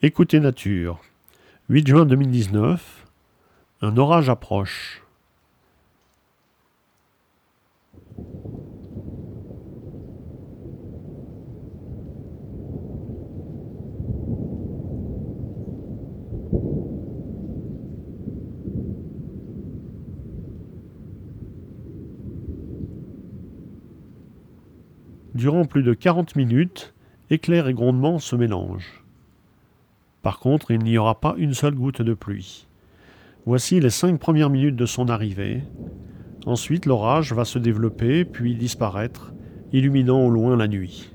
Écoutez Nature. 8 juin 2019. Un orage approche. Durant plus de 40 minutes, éclairs et grondements se mélangent. Par contre, il n'y aura pas une seule goutte de pluie. Voici les cinq premières minutes de son arrivée. Ensuite, l'orage va se développer puis disparaître, illuminant au loin la nuit.